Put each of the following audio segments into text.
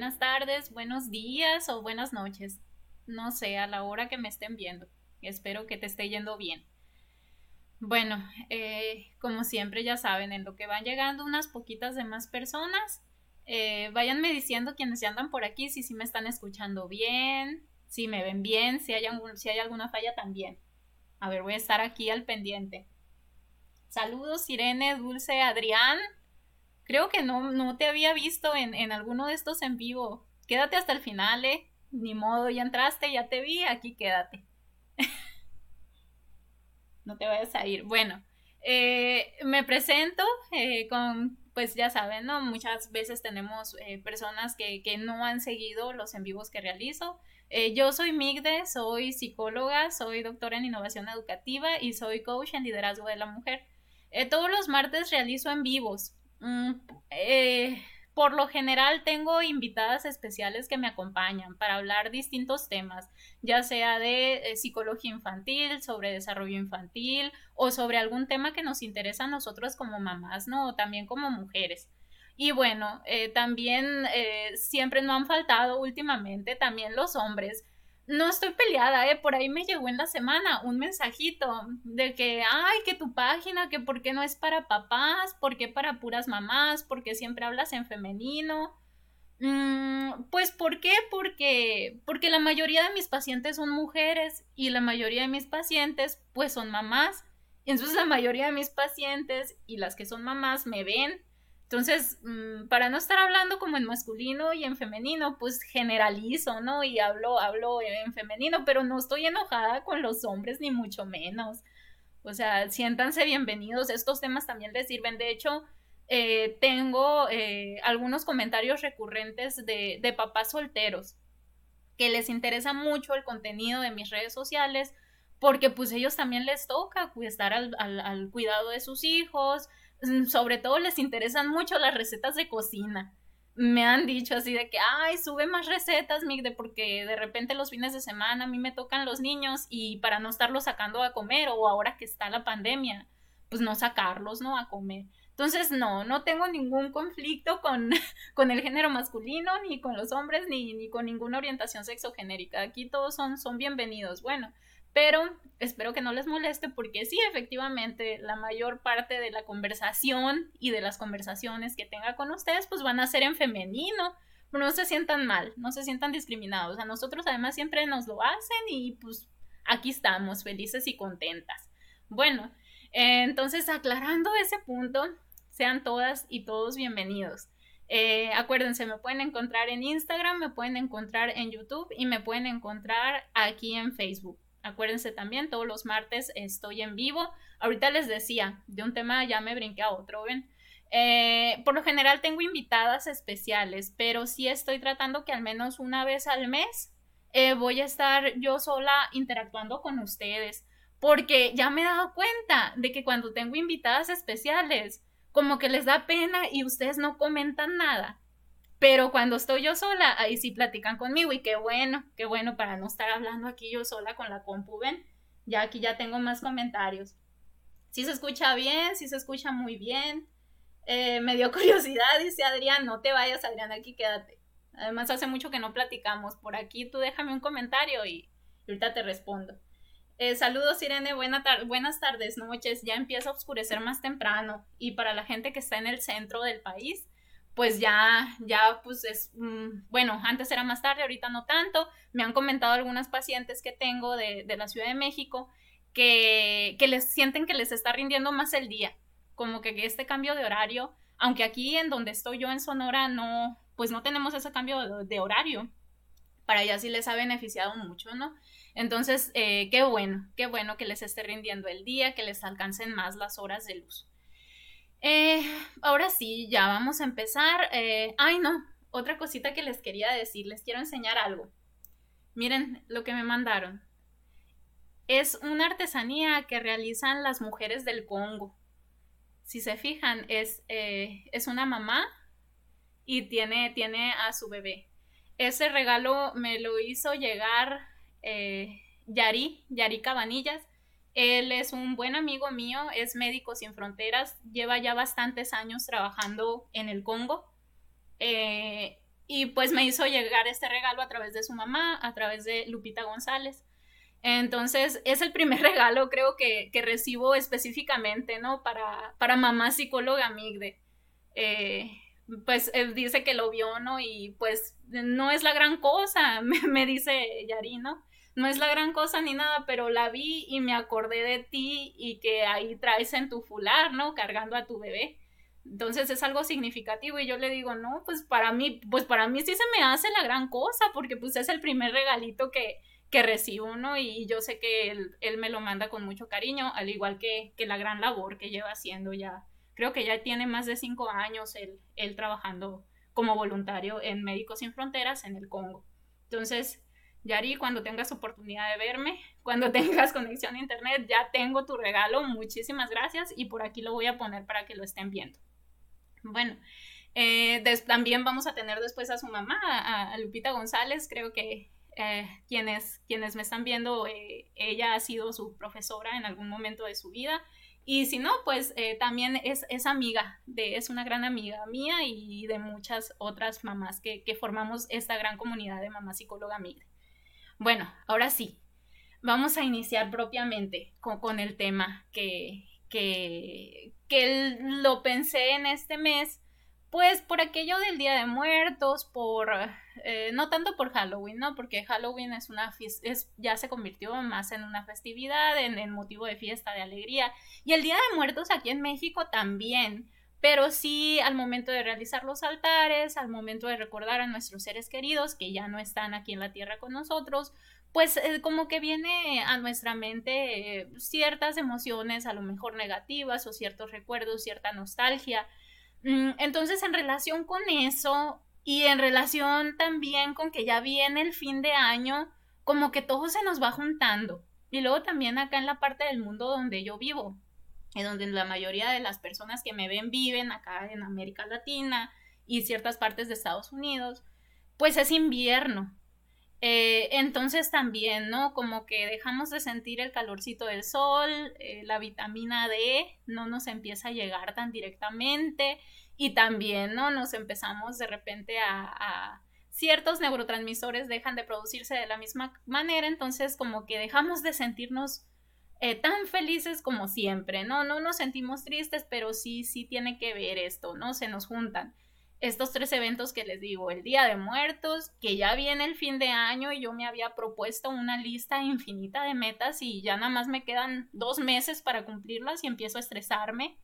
buenas tardes, buenos días o buenas noches. No sé, a la hora que me estén viendo. Espero que te esté yendo bien. Bueno, eh, como siempre ya saben, en lo que van llegando unas poquitas de más personas, eh, váyanme diciendo quienes ya andan por aquí, si sí me están escuchando bien, si me ven bien, si hay, si hay alguna falla también. A ver, voy a estar aquí al pendiente. Saludos, Irene, Dulce, Adrián. Creo que no, no te había visto en, en alguno de estos en vivo. Quédate hasta el final, ¿eh? Ni modo, ya entraste, ya te vi, aquí quédate. no te vayas a ir. Bueno, eh, me presento eh, con, pues ya saben, ¿no? Muchas veces tenemos eh, personas que, que, no han seguido los en vivos que realizo. yo soy Migde, soy psicóloga, soy doctora en innovación educativa y soy coach en liderazgo de la mujer. todos los martes realizo en vivos. Mm, por lo general tengo invitadas especiales que me acompañan para hablar distintos temas, ya sea de eh, psicología infantil, sobre desarrollo infantil o sobre algún tema que nos interesa a nosotros como mamás, ¿no? O también como mujeres. Y bueno, eh, también eh, siempre no han faltado últimamente también los hombres no estoy peleada, ¿eh? Por ahí me llegó en la semana un mensajito de que, ay, que tu página, que por qué no es para papás, por qué para puras mamás, por qué siempre hablas en femenino. Mm, pues, ¿por qué? Porque, porque la mayoría de mis pacientes son mujeres y la mayoría de mis pacientes, pues, son mamás. Entonces la mayoría de mis pacientes y las que son mamás me ven entonces, mm, para no estar hablando como en masculino y en femenino, pues generalizo, ¿no? Y hablo, hablo en femenino, pero no estoy enojada con los hombres, ni mucho menos. O sea, siéntanse bienvenidos. Estos temas también les sirven. De hecho, eh, tengo eh, algunos comentarios recurrentes de, papás solteros que les interesa mucho el contenido de mis redes sociales porque pues ellos también les toca estar al, cuidado de sus hijos, sobre todo les interesan mucho las recetas de cocina. Me han dicho así de que, ay, sube más recetas, Migde, porque de repente los fines de semana a mí me tocan los niños y para no estarlos sacando a comer o ahora que está la pandemia, pues no sacarlos, ¿no? A comer. Entonces, no, no tengo ningún conflicto con, con el género masculino, ni con los hombres, ni, ni con ninguna orientación sexogenérica. Aquí todos son, son bienvenidos. Bueno, pero espero que no les moleste porque sí, efectivamente, la mayor parte de la conversación y de las conversaciones que tenga con ustedes, pues van a ser en femenino. Pero no se sientan mal, no se sientan discriminados. A nosotros además siempre nos lo hacen y pues aquí estamos, felices y contentas. Bueno, entonces aclarando ese punto, sean todas y todos bienvenidos. Eh, acuérdense, me pueden encontrar en Instagram, me pueden encontrar en YouTube y me pueden encontrar aquí en Facebook. Acuérdense también, todos los martes estoy en vivo. Ahorita les decía, de un tema ya me brinqué a otro, ¿ven? Eh, por lo general tengo invitadas especiales, pero sí estoy tratando que al menos una vez al mes eh, voy a estar yo sola interactuando con ustedes, porque ya me he dado cuenta de que cuando tengo invitadas especiales, como que les da pena y ustedes no comentan nada. Pero cuando estoy yo sola, ahí sí platican conmigo y qué bueno, qué bueno para no estar hablando aquí yo sola con la compu, ven, ya aquí ya tengo más comentarios. Si se escucha bien, si se escucha muy bien. Eh, me dio curiosidad, dice Adrián, no te vayas Adrián, aquí quédate. Además hace mucho que no platicamos. Por aquí tú déjame un comentario y ahorita te respondo. Eh, saludos Irene, buena buenas tardes, noches. Ya empieza a oscurecer más temprano y para la gente que está en el centro del país, pues ya, ya, pues es, mm, bueno, antes era más tarde, ahorita no tanto. Me han comentado algunas pacientes que tengo de, la Ciudad de México que, que, les sienten que les está rindiendo más el día, como que este cambio de horario, aunque aquí en donde estoy yo en Sonora no, pues no tenemos ese cambio de, horario, para allá sí les ha beneficiado mucho, ¿no? Entonces, eh, qué bueno, qué bueno que les esté rindiendo el día, que les alcancen más las horas de luz. Eh, ahora sí, ya vamos a empezar. Eh, ay, no, otra cosita que les quería decir, les quiero enseñar algo. Miren lo que me mandaron. Es una artesanía que realizan las mujeres del Congo. Si se fijan, es, eh, es una mamá y tiene, tiene a su bebé. Ese regalo me lo hizo llegar Yari, Yari Cabanillas. Él es un buen amigo mío, es médico sin fronteras, lleva ya bastantes años trabajando en el Congo. Eh, y pues me hizo llegar este regalo a través de su mamá, a través de Lupita González. Entonces, es el primer regalo, creo que, que recibo específicamente, ¿no? Para, para mamá psicóloga Migde. Eh, pues él dice que lo vio, ¿no? Y pues no es la gran cosa, me, me dice Yari, ¿no? No es la gran cosa ni nada, pero la vi y me acordé de ti y que ahí traes en tu fular, ¿no? Cargando a tu bebé. Entonces es algo significativo y yo le digo, no, pues para mí, pues para mí sí se me hace la gran cosa porque pues es el primer regalito que, que recibo, ¿no? Y yo sé que él, él, me lo manda con mucho cariño, al igual que, que, la gran labor que lleva haciendo ya. Creo que ya tiene más de cinco años él, él trabajando como voluntario en Médicos Sin Fronteras en el Congo. Entonces, Yari, cuando tengas oportunidad de verme, cuando tengas conexión a internet, ya tengo tu regalo. Muchísimas gracias y por aquí lo voy a poner para que lo estén viendo. Bueno, eh, también vamos a tener después a su mamá, a, Lupita González, creo que eh, quienes, quienes me están viendo, eh, ella ha sido su profesora en algún momento de su vida. Y si no, pues también es, es, amiga, de, es una gran amiga mía y de muchas otras mamás que, que formamos esta gran comunidad de mamá psicóloga amiga. Bueno, ahora sí, vamos a iniciar propiamente con, el tema que, que, que lo pensé en este mes, pues por aquello del Día de Muertos, por eh, no tanto por Halloween, ¿no? Porque Halloween es una es, ya se convirtió más en una festividad, en motivo de fiesta, de alegría. Y el Día de Muertos aquí en México también. Pero sí, al momento de realizar los altares, al momento de recordar a nuestros seres queridos que ya no están aquí en la tierra con nosotros, pues eh, como que viene a nuestra mente eh, ciertas emociones, a lo mejor negativas o ciertos recuerdos, cierta nostalgia. Mm, entonces, en relación con eso y en relación también con que ya viene el fin de año, como que todo se nos va juntando. Y luego también acá en la parte del mundo donde yo vivo, y donde la mayoría de las personas que me ven viven acá en América Latina y ciertas partes de Estados Unidos, pues es invierno. Eh, entonces también, ¿no? Como que dejamos de sentir el calorcito del sol, eh, la vitamina D no nos empieza a llegar tan directamente y también, ¿no? Nos empezamos de repente a, a ciertos neurotransmisores dejan de producirse de la misma manera, entonces como que dejamos de sentirnos eh, tan felices como siempre, ¿no? No nos sentimos tristes, pero sí, sí tiene que ver esto, ¿no? Se nos juntan estos tres eventos que les digo, el Día de Muertos, que ya viene el fin de año y yo me había propuesto una lista infinita de metas y ya nada más me quedan dos meses para cumplirlas y empiezo a estresarme.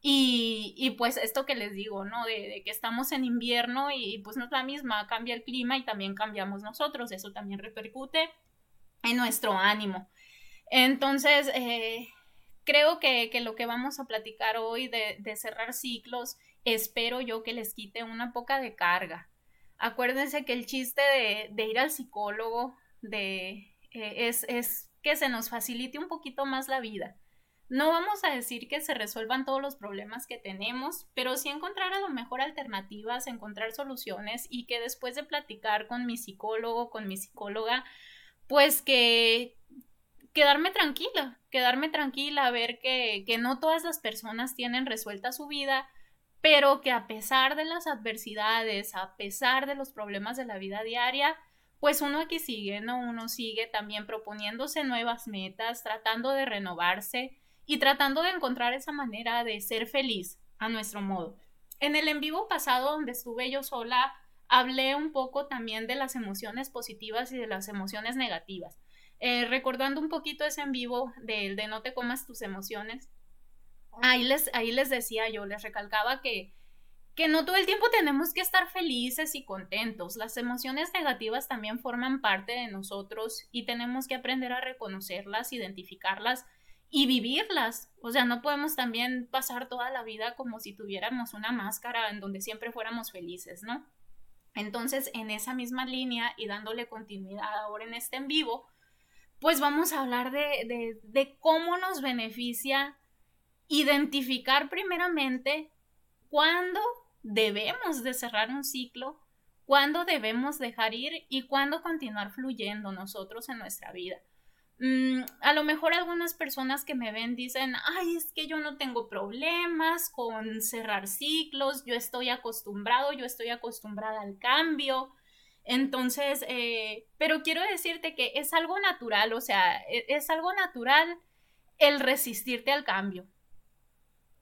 Y, y pues esto que les digo, ¿no? De, que estamos en invierno y, pues no es la misma, cambia el clima y también cambiamos nosotros, eso también repercute en nuestro ánimo. Entonces, eh, creo que, que, lo que vamos a platicar hoy de, cerrar ciclos espero yo que les quite una poca de carga. Acuérdense que el chiste de, ir al psicólogo de, eh, es, es que se nos facilite un poquito más la vida. No vamos a decir que se resuelvan todos los problemas que tenemos, pero sí encontrar a lo mejor alternativas, encontrar soluciones y que después de platicar con mi psicólogo, con mi psicóloga, pues que quedarme tranquila, quedarme tranquila, ver que, que no todas las personas tienen resuelta su vida, pero que a pesar de las adversidades, a pesar de los problemas de la vida diaria, pues uno aquí sigue, ¿no? Uno sigue también proponiéndose nuevas metas, tratando de renovarse y tratando de encontrar esa manera de ser feliz a nuestro modo. En el en vivo pasado donde estuve yo sola, hablé un poco también de las emociones positivas y de las emociones negativas. Eh, recordando un poquito ese en vivo del de no te comas tus emociones, ahí les, ahí les decía yo, les recalcaba que, que no todo el tiempo tenemos que estar felices y contentos. Las emociones negativas también forman parte de nosotros y tenemos que aprender a reconocerlas, identificarlas y vivirlas. O sea, no podemos también pasar toda la vida como si tuviéramos una máscara en donde siempre fuéramos felices, ¿no? Entonces, en esa misma línea y dándole continuidad ahora en este en vivo, pues vamos a hablar de, de, de cómo nos beneficia identificar primeramente cuándo debemos de cerrar un ciclo, cuándo debemos dejar ir y cuándo continuar fluyendo nosotros en nuestra vida. Mm, a lo mejor algunas personas que me ven dicen, ay, es que yo no tengo problemas con cerrar ciclos, yo estoy acostumbrado, yo estoy acostumbrada al cambio. Entonces, eh, pero quiero decirte que es algo natural, o sea, e, es, algo natural el resistirte al cambio.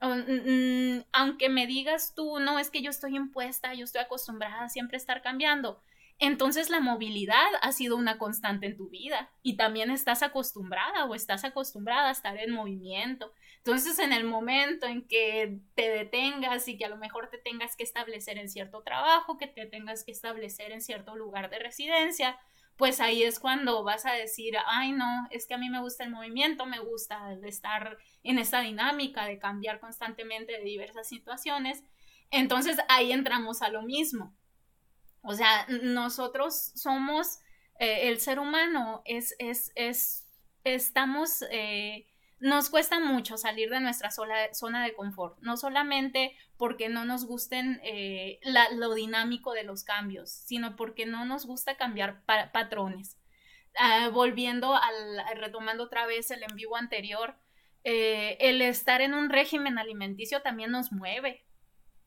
Mm, aunque me digas tú, no, es que yo estoy impuesta, yo estoy acostumbrada a siempre estar cambiando entonces la movilidad ha sido una constante en tu vida y también estás acostumbrada o estás acostumbrada a estar en movimiento. Entonces en el momento en que te detengas y que a lo mejor te tengas que establecer en cierto trabajo, que te tengas que establecer en cierto lugar de residencia, pues ahí es cuando vas a decir, ay no, es que a mí me gusta el movimiento, me gusta estar en esta dinámica de cambiar constantemente de diversas situaciones. Entonces ahí entramos a lo mismo o sea, nosotros somos, eh, el ser humano es, es, es estamos, eh, nos cuesta mucho salir de nuestra zona de confort, no solamente porque no nos gusten eh, lo dinámico de los cambios, sino porque no nos gusta cambiar patrones. Ah, volviendo al, retomando otra vez el en vivo anterior, el estar en un régimen alimenticio también nos mueve.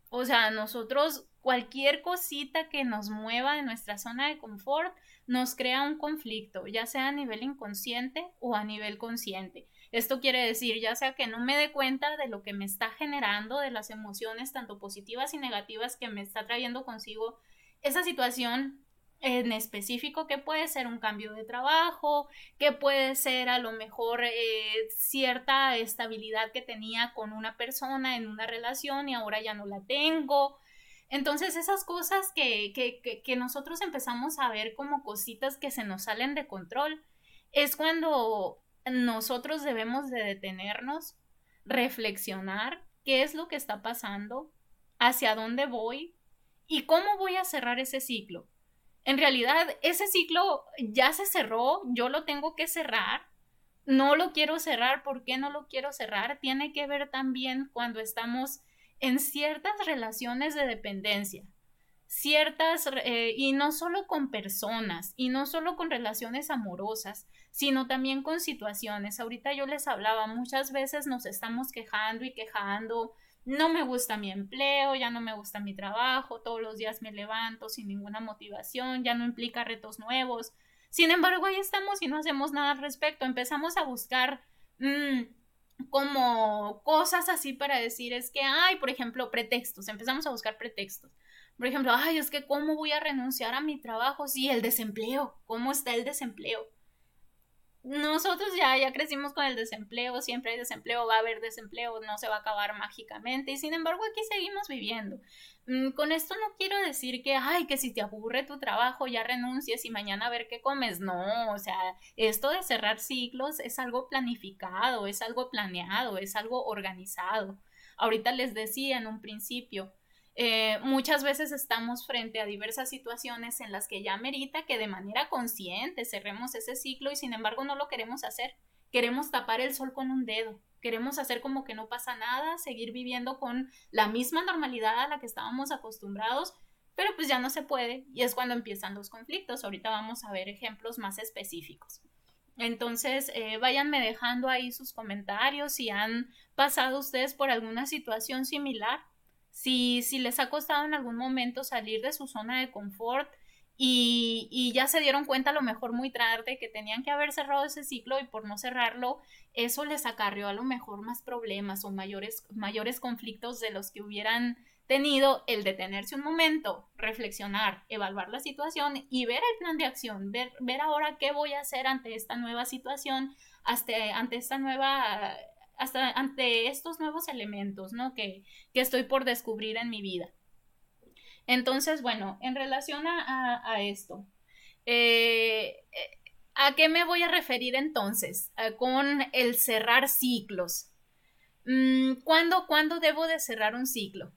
O sea, nosotros cualquier cosita que nos mueva de nuestra zona de confort nos crea un conflicto, ya sea a nivel inconsciente o a nivel consciente. Esto quiere decir, ya sea que no me dé cuenta de lo que me está generando, de las emociones tanto positivas y negativas que me está trayendo consigo esa situación en específico, que puede ser un cambio de trabajo, que puede ser a lo mejor eh, cierta estabilidad que tenía con una persona en una relación y ahora ya no la tengo, entonces esas cosas que, que, que, nosotros empezamos a ver como cositas que se nos salen de control, es cuando nosotros debemos de detenernos, reflexionar qué es lo que está pasando, hacia dónde voy y cómo voy a cerrar ese ciclo. En realidad, ese ciclo ya se cerró, yo lo tengo que cerrar, no lo quiero cerrar, ¿por qué no lo quiero cerrar? Tiene que ver también cuando estamos en ciertas relaciones de dependencia, ciertas, eh, y no solo con personas, y no solo con relaciones amorosas, sino también con situaciones. Ahorita yo les hablaba, muchas veces nos estamos quejando y quejando, no me gusta mi empleo, ya no me gusta mi trabajo, todos los días me levanto sin ninguna motivación, ya no implica retos nuevos. Sin embargo, ahí estamos y no hacemos nada al respecto. Empezamos a buscar mm, como cosas así para decir es que, ay, por ejemplo, pretextos, empezamos a buscar pretextos. Por ejemplo, ay, es que cómo voy a renunciar a mi trabajo si el desempleo, ¿cómo está el desempleo? Nosotros ya, ya crecimos con el desempleo, siempre hay desempleo, va a haber desempleo, no se va a acabar mágicamente y sin embargo aquí seguimos viviendo. Mm, con esto no quiero decir que, ay, que si te aburre tu trabajo ya renuncies y mañana a ver qué comes, no, o sea, esto de cerrar ciclos es algo planificado, es algo planeado, es algo organizado. Ahorita les decía en un principio, eh, muchas veces estamos frente a diversas situaciones en las que ya merita que de manera consciente cerremos ese ciclo y sin embargo no lo queremos hacer. Queremos tapar el sol con un dedo. Queremos hacer como que no pasa nada, seguir viviendo con la misma normalidad a la que estábamos acostumbrados, pero pues ya no se puede y es cuando empiezan los conflictos. Ahorita vamos a ver ejemplos más específicos. Entonces, eh, váyanme dejando ahí sus comentarios si han pasado ustedes por alguna situación similar si, si les ha costado en algún momento salir de su zona de confort y, y, ya se dieron cuenta a lo mejor muy tarde que tenían que haber cerrado ese ciclo y por no cerrarlo, eso les acarrió a lo mejor más problemas o mayores, mayores conflictos de los que hubieran tenido el detenerse un momento, reflexionar, evaluar la situación y ver el plan de acción, ver, ver ahora qué voy a hacer ante esta nueva situación, hasta, ante esta nueva hasta ante estos nuevos elementos, ¿no? Que, estoy por descubrir en mi vida. Entonces, bueno, en relación a, esto, eh, ¿a qué me voy a referir entonces con el cerrar ciclos? Mm, ¿Cuándo, ¿Cuándo debo de cerrar un ciclo?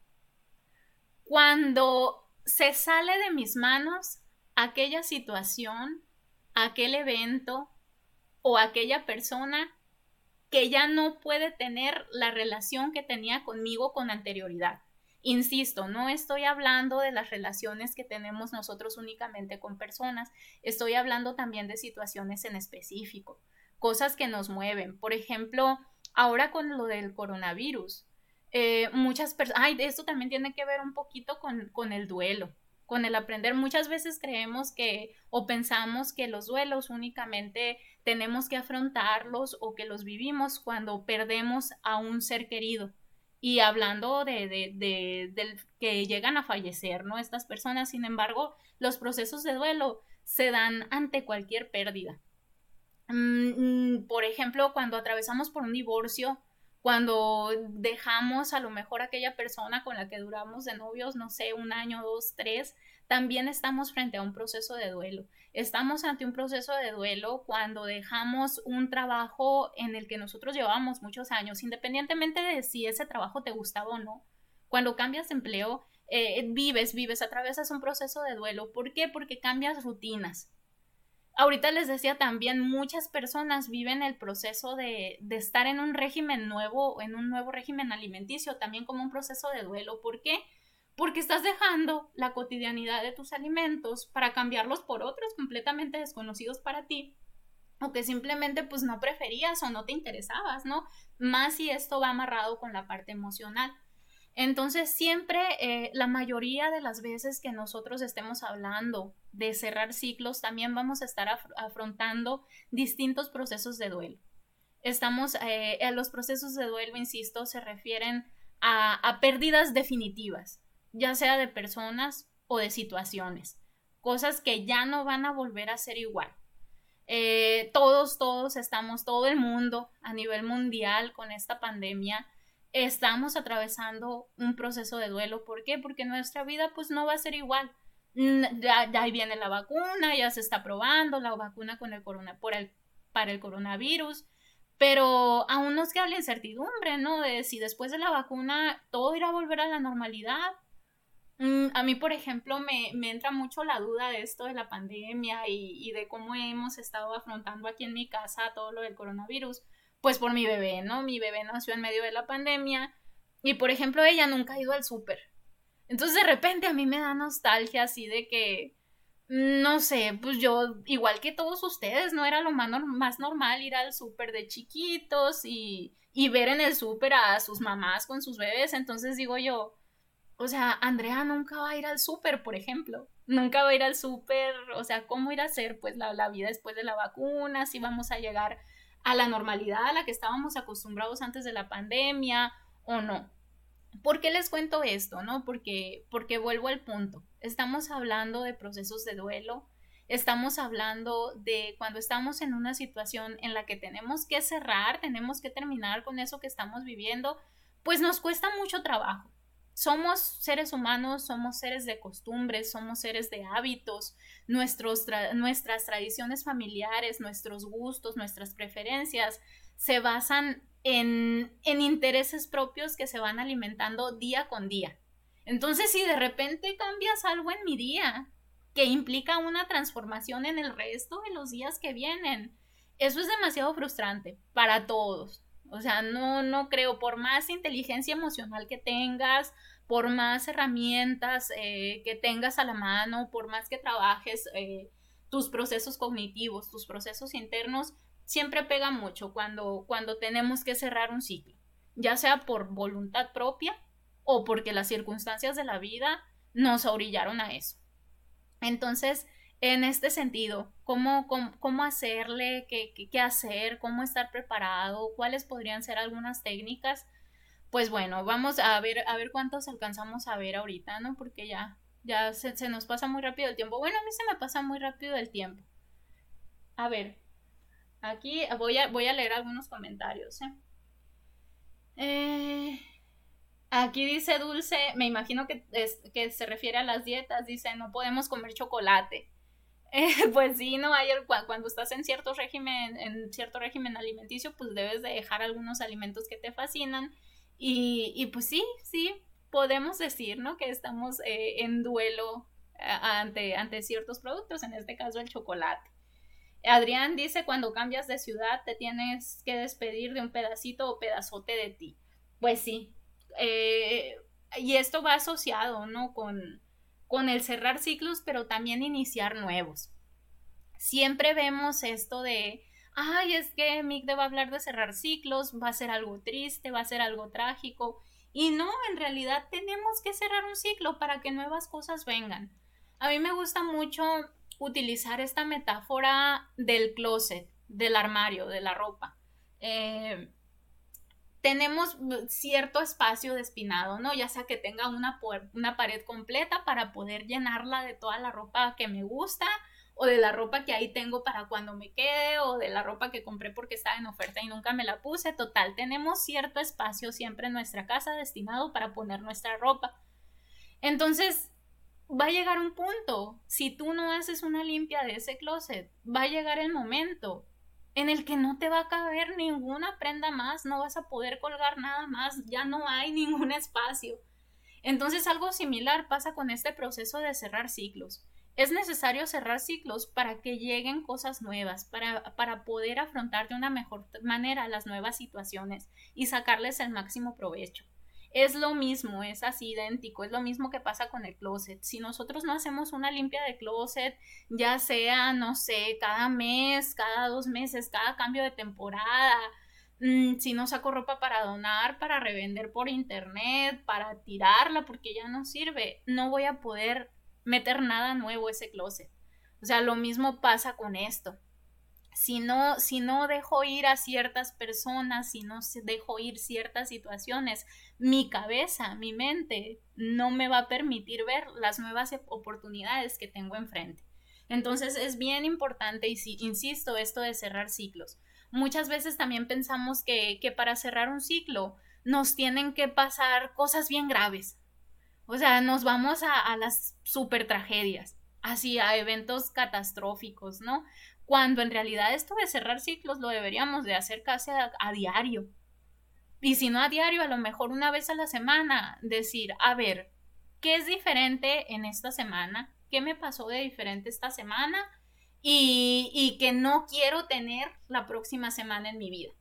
Cuando se sale de mis manos aquella situación, aquel evento o aquella persona que ya no puede tener la relación que tenía conmigo con anterioridad. Insisto, no estoy hablando de las relaciones que tenemos nosotros únicamente con personas, estoy hablando también de situaciones en específico. cosas que nos mueven. Por ejemplo, ahora con lo del coronavirus, eh, muchas personas, ay, esto también tiene que ver un poquito con, con el duelo con el aprender. Muchas veces creemos que o pensamos que los duelos únicamente tenemos que afrontarlos o que los vivimos cuando perdemos a un ser querido. Y hablando de, de, que llegan a fallecer, ¿no? Estas personas, sin embargo, los procesos de duelo se dan ante cualquier pérdida. Mm, mm, por ejemplo, cuando atravesamos por un divorcio, cuando dejamos a lo mejor aquella persona con la que duramos de novios, no sé, un año, dos, tres, también estamos frente a un proceso de duelo. Estamos ante un proceso de duelo cuando dejamos un trabajo en el que nosotros llevamos muchos años, independientemente de si ese trabajo te gustaba o no. Cuando cambias empleo, eh, vives, vives, atravesas un proceso de duelo. ¿Por qué? Porque cambias rutinas ahorita les decía también, muchas personas viven el proceso de, de, estar en un régimen nuevo, en un nuevo régimen alimenticio, también como un proceso de duelo. ¿Por qué? Estás dejando la cotidianidad de tus alimentos para cambiarlos por otros completamente desconocidos para ti o que simplemente pues no preferías o no te interesabas, ¿no? Más si esto va amarrado con la parte emocional. Entonces, siempre, eh, la mayoría de las veces que nosotros estemos hablando de cerrar ciclos, también vamos a estar afrontando distintos procesos de duelo. Estamos, eh, los procesos de duelo, insisto, se refieren a, pérdidas definitivas, ya sea de personas o de situaciones, cosas que ya no van a volver a ser igual. Eh, todos, todos estamos, todo el mundo a nivel mundial con esta pandemia estamos atravesando un proceso de duelo. ¿Por qué? Porque nuestra vida pues no va a ser igual. Ya, ahí viene la vacuna, ya se está probando la vacuna con el, para el coronavirus, pero aún nos queda la incertidumbre, ¿no? De si después de la vacuna todo irá a volver a la normalidad. Mm, a mí, por ejemplo, me, me, entra mucho la duda de esto de la pandemia y, y de cómo hemos estado afrontando aquí en mi casa todo lo del coronavirus pues por mi bebé, ¿no? Mi bebé nació en medio de la pandemia y, por ejemplo, ella nunca ha ido al súper. Entonces, de repente a mí me da nostalgia así de que, no sé, pues yo, igual que todos ustedes, ¿no? Era lo más, más normal ir al súper de chiquitos y, y ver en el súper a sus mamás con sus bebés. Entonces digo yo, o sea, Andrea nunca va a ir al súper, por ejemplo. Nunca va a ir al súper, o sea, ¿cómo ir a hacer pues la, la vida después de la vacuna? Si vamos a llegar a la normalidad a la que estábamos acostumbrados antes de la pandemia o no. ¿Por qué les cuento esto? ¿No? Porque, porque vuelvo al punto. Estamos hablando de procesos de duelo, estamos hablando de cuando estamos en una situación en la que tenemos que cerrar, tenemos que terminar con eso que estamos viviendo, pues nos cuesta mucho trabajo somos seres humanos, somos seres de costumbres, somos seres de hábitos, nuestros nuestras tradiciones familiares, nuestros gustos, nuestras preferencias se basan en, en intereses propios que se van alimentando día con día. Entonces, si de repente cambias algo en mi día que implica una transformación en el resto de los días que vienen, eso es demasiado frustrante para todos. O sea, no, no creo, por más inteligencia emocional que tengas, por más herramientas eh, que tengas a la mano, por más que trabajes eh, tus procesos cognitivos, tus procesos internos, siempre pega mucho cuando, cuando tenemos que cerrar un ciclo, ya sea por voluntad propia o porque las circunstancias de la vida nos orillaron a eso. Entonces, en este sentido, ¿cómo, cómo, hacerle, qué, qué, hacer, cómo estar preparado, cuáles podrían ser algunas técnicas. Pues bueno, vamos a ver, a ver cuántos alcanzamos a ver ahorita, ¿no? Porque ya, ya se, nos pasa muy rápido el tiempo. Bueno, a mí se me pasa muy rápido el tiempo. A ver, aquí voy a, voy a leer algunos comentarios, ¿eh? eh aquí dice Dulce, me imagino que, es, que se refiere a las dietas, dice, no podemos comer chocolate. pues sí, no cuando estás en cierto régimen, en cierto régimen alimenticio, pues debes de dejar algunos alimentos que te fascinan. Y, y pues sí, sí, podemos decir, ¿no? Que estamos eh, en duelo ante, ante ciertos productos, en este caso el chocolate. Adrián dice, cuando cambias de ciudad te tienes que despedir de un pedacito o pedazote de ti. Pues sí. Eh, y esto va asociado, ¿no? Con, con el cerrar ciclos, pero también iniciar nuevos. Siempre vemos esto de, ay, es que Mick va a hablar de cerrar ciclos, va a ser algo triste, va a ser algo trágico. Y no, en realidad tenemos que cerrar un ciclo para que nuevas cosas vengan. A mí me gusta mucho utilizar esta metáfora del closet, del armario, de la ropa. Eh, tenemos cierto espacio despinado, ¿no? Ya sea que tenga una, una pared completa para poder llenarla de toda la ropa que me gusta o de la ropa que ahí tengo para cuando me quede o de la ropa que compré porque estaba en oferta y nunca me la puse. Total, tenemos cierto espacio siempre en nuestra casa destinado para poner nuestra ropa. Entonces, va a llegar un punto, si tú no haces una limpia de ese closet, va a llegar el momento en el que no te va a caber ninguna prenda más, no vas a poder colgar nada más, ya no hay ningún espacio. Entonces algo similar pasa con este proceso de cerrar ciclos. Es necesario cerrar ciclos para que lleguen cosas nuevas, para, para poder afrontar de una mejor manera las nuevas situaciones y sacarles el máximo provecho. Es lo mismo, es así idéntico, es lo mismo que pasa con el closet. Si nosotros no hacemos una limpia de closet, ya sea, no sé, cada mes, cada dos meses, cada cambio de temporada, mm, si no saco ropa para donar, para revender por internet, para tirarla porque ya no sirve, no voy a poder meter nada nuevo a ese closet. O sea, lo mismo pasa con esto. Si no, si no dejo ir a ciertas personas, si no dejo ir ciertas situaciones, mi cabeza, mi mente no me va a permitir ver las nuevas oportunidades que tengo enfrente. Entonces es bien importante, y si, insisto, esto de cerrar ciclos. Muchas veces también pensamos que, que para cerrar un ciclo nos tienen que pasar cosas bien graves, o sea, nos vamos a, las super tragedias, así a eventos catastróficos, ¿no? Cuando en realidad esto de cerrar ciclos lo deberíamos de hacer casi a, a diario. Y si no a diario, a lo mejor una vez a la semana, decir, a ver, ¿qué es diferente en esta semana? ¿Qué me pasó de diferente esta semana? Y, y que no quiero tener la próxima semana en mi vida.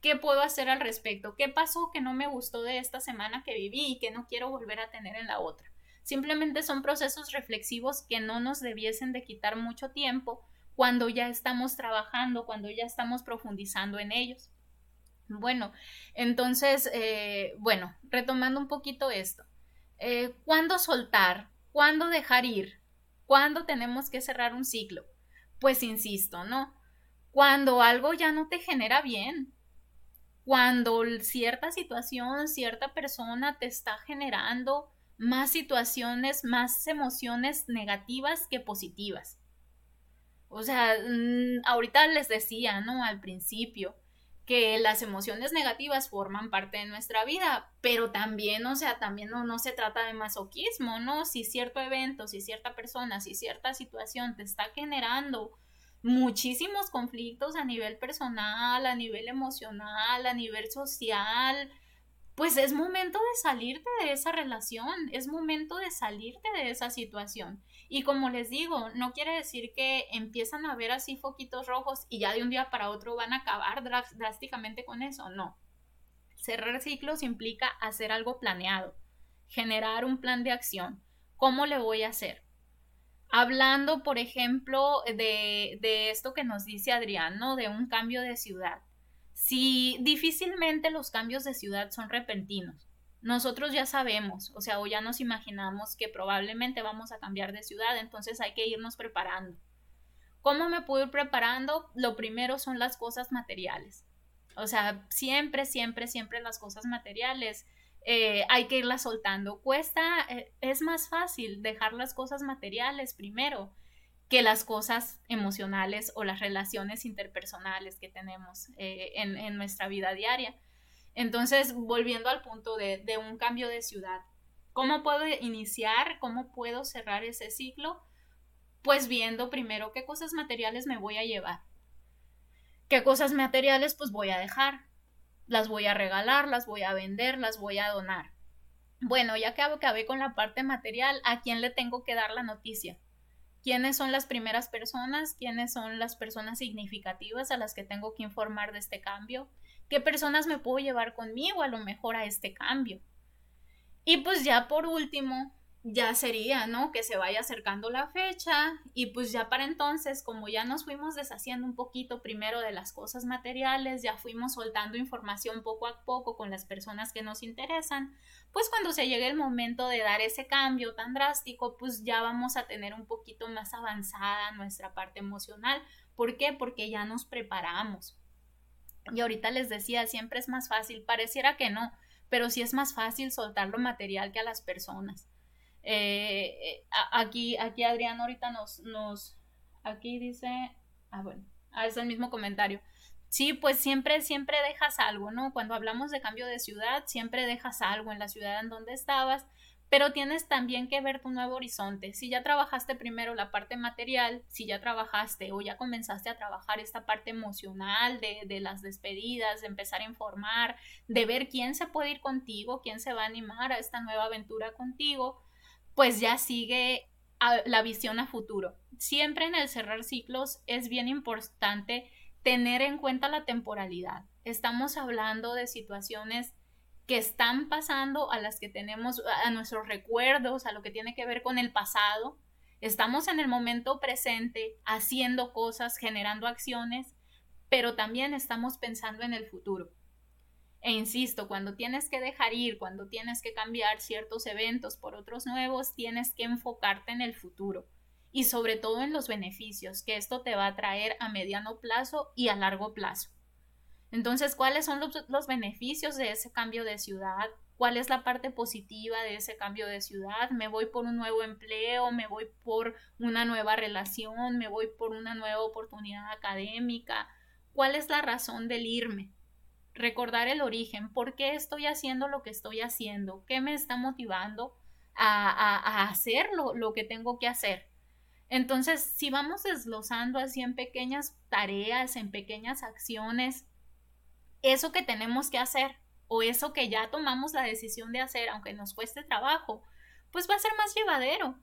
¿Qué puedo hacer al respecto? ¿Qué pasó que no me gustó de esta semana que viví y que no quiero volver a tener en la otra? Simplemente son procesos reflexivos que no nos debiesen de quitar mucho tiempo cuando ya estamos trabajando, cuando ya estamos profundizando en ellos. Bueno, entonces, eh, bueno, retomando un poquito esto, eh, ¿cuándo soltar? ¿Cuándo dejar ir? ¿Cuándo tenemos que cerrar un ciclo? Pues insisto, ¿no? Cuando algo ya no te genera bien, cuando cierta situación, cierta persona te está generando más situaciones, más emociones negativas que positivas. O sea, mm, ahorita les decía, ¿no? Al principio, que las emociones negativas forman parte de nuestra vida, pero también, o sea, también no, no se trata de masoquismo, ¿no? Si cierto evento, si cierta persona, si cierta situación te está generando muchísimos conflictos a nivel personal, a nivel emocional, a nivel social, pues es momento de salirte de esa relación, es momento de salirte de esa situación. Y como les digo, no quiere decir que empiezan a ver así foquitos rojos y ya de un día para otro van a acabar drásticamente con eso, no. Cerrar ciclos implica hacer algo planeado, generar un plan de acción. ¿Cómo le voy a hacer? Hablando, por ejemplo, de, de esto que nos dice Adrián, ¿no? De un cambio de ciudad. Si difícilmente los cambios de ciudad son repentinos, nosotros ya sabemos, o sea, o ya nos imaginamos que probablemente vamos a cambiar de ciudad, entonces hay que irnos preparando. ¿Cómo me puedo ir preparando? Lo primero son las cosas materiales. O sea, siempre, siempre, siempre las cosas materiales eh, hay que irla soltando. Cuesta, eh, es más fácil dejar las cosas materiales primero que las cosas emocionales o las relaciones interpersonales que tenemos eh, en, nuestra vida diaria. Entonces, volviendo al punto de, de un cambio de ciudad, ¿cómo puedo iniciar? ¿Cómo puedo cerrar ese ciclo? Pues viendo primero qué cosas materiales me voy a llevar. ¿Qué cosas materiales pues voy a dejar? las voy a regalar, las voy a vender, las voy a donar. Bueno, ya que acabé con la parte material, ¿a quién le tengo que dar la noticia? ¿Quiénes son las primeras personas? ¿Quiénes son las personas significativas a las que tengo que informar de este cambio? ¿Qué personas me puedo llevar conmigo a lo mejor a este cambio? Y pues ya por último, ya sería, ¿no? Que se vaya acercando la fecha y pues ya para entonces, como ya nos fuimos deshaciendo un poquito primero de las cosas materiales, ya fuimos soltando información poco a poco con las personas que nos interesan, pues cuando se llegue el momento de dar ese cambio tan drástico, pues ya vamos a tener un poquito más avanzada nuestra parte emocional. ¿Por qué? Porque ya nos preparamos. Y ahorita les decía, siempre es más fácil, pareciera que no, pero sí es más fácil soltar lo material que a las personas. Eh, eh, aquí, aquí Adrián ahorita nos, nos, aquí dice, ah, bueno, ah, es el mismo comentario. Sí, pues siempre, siempre dejas algo, ¿no? Cuando hablamos de cambio de ciudad, siempre dejas algo en la ciudad en donde estabas, pero tienes también que ver tu nuevo horizonte. Si ya trabajaste primero la parte material, si ya trabajaste o ya comenzaste a trabajar esta parte emocional de, de las despedidas, de empezar a informar, de ver quién se puede ir contigo, quién se va a animar a esta nueva aventura contigo, pues ya sigue la visión a futuro. Siempre en el cerrar ciclos es bien importante tener en cuenta la temporalidad. Estamos hablando de situaciones que están pasando, a las que tenemos, a nuestros recuerdos, a lo que tiene que ver con el pasado. Estamos en el momento presente haciendo cosas, generando acciones, pero también estamos pensando en el futuro. E insisto, cuando tienes que dejar ir, cuando tienes que cambiar ciertos eventos por otros nuevos, tienes que enfocarte en el futuro y sobre todo en los beneficios que esto te va a traer a mediano plazo y a largo plazo. Entonces, ¿cuáles son los, beneficios de ese cambio de ciudad? ¿Cuál es la parte positiva de ese cambio de ciudad? ¿Me voy por un nuevo empleo? ¿Me voy por una nueva relación? ¿Me voy por una nueva oportunidad académica? ¿Cuál es la razón del irme? Recordar el origen, por qué estoy haciendo lo que estoy haciendo, qué me está motivando a, hacer lo, lo, que tengo que hacer. Entonces, si vamos desglosando así en pequeñas tareas, en pequeñas acciones, eso que tenemos que hacer o eso que ya tomamos la decisión de hacer, aunque nos cueste trabajo, pues va a ser más llevadero,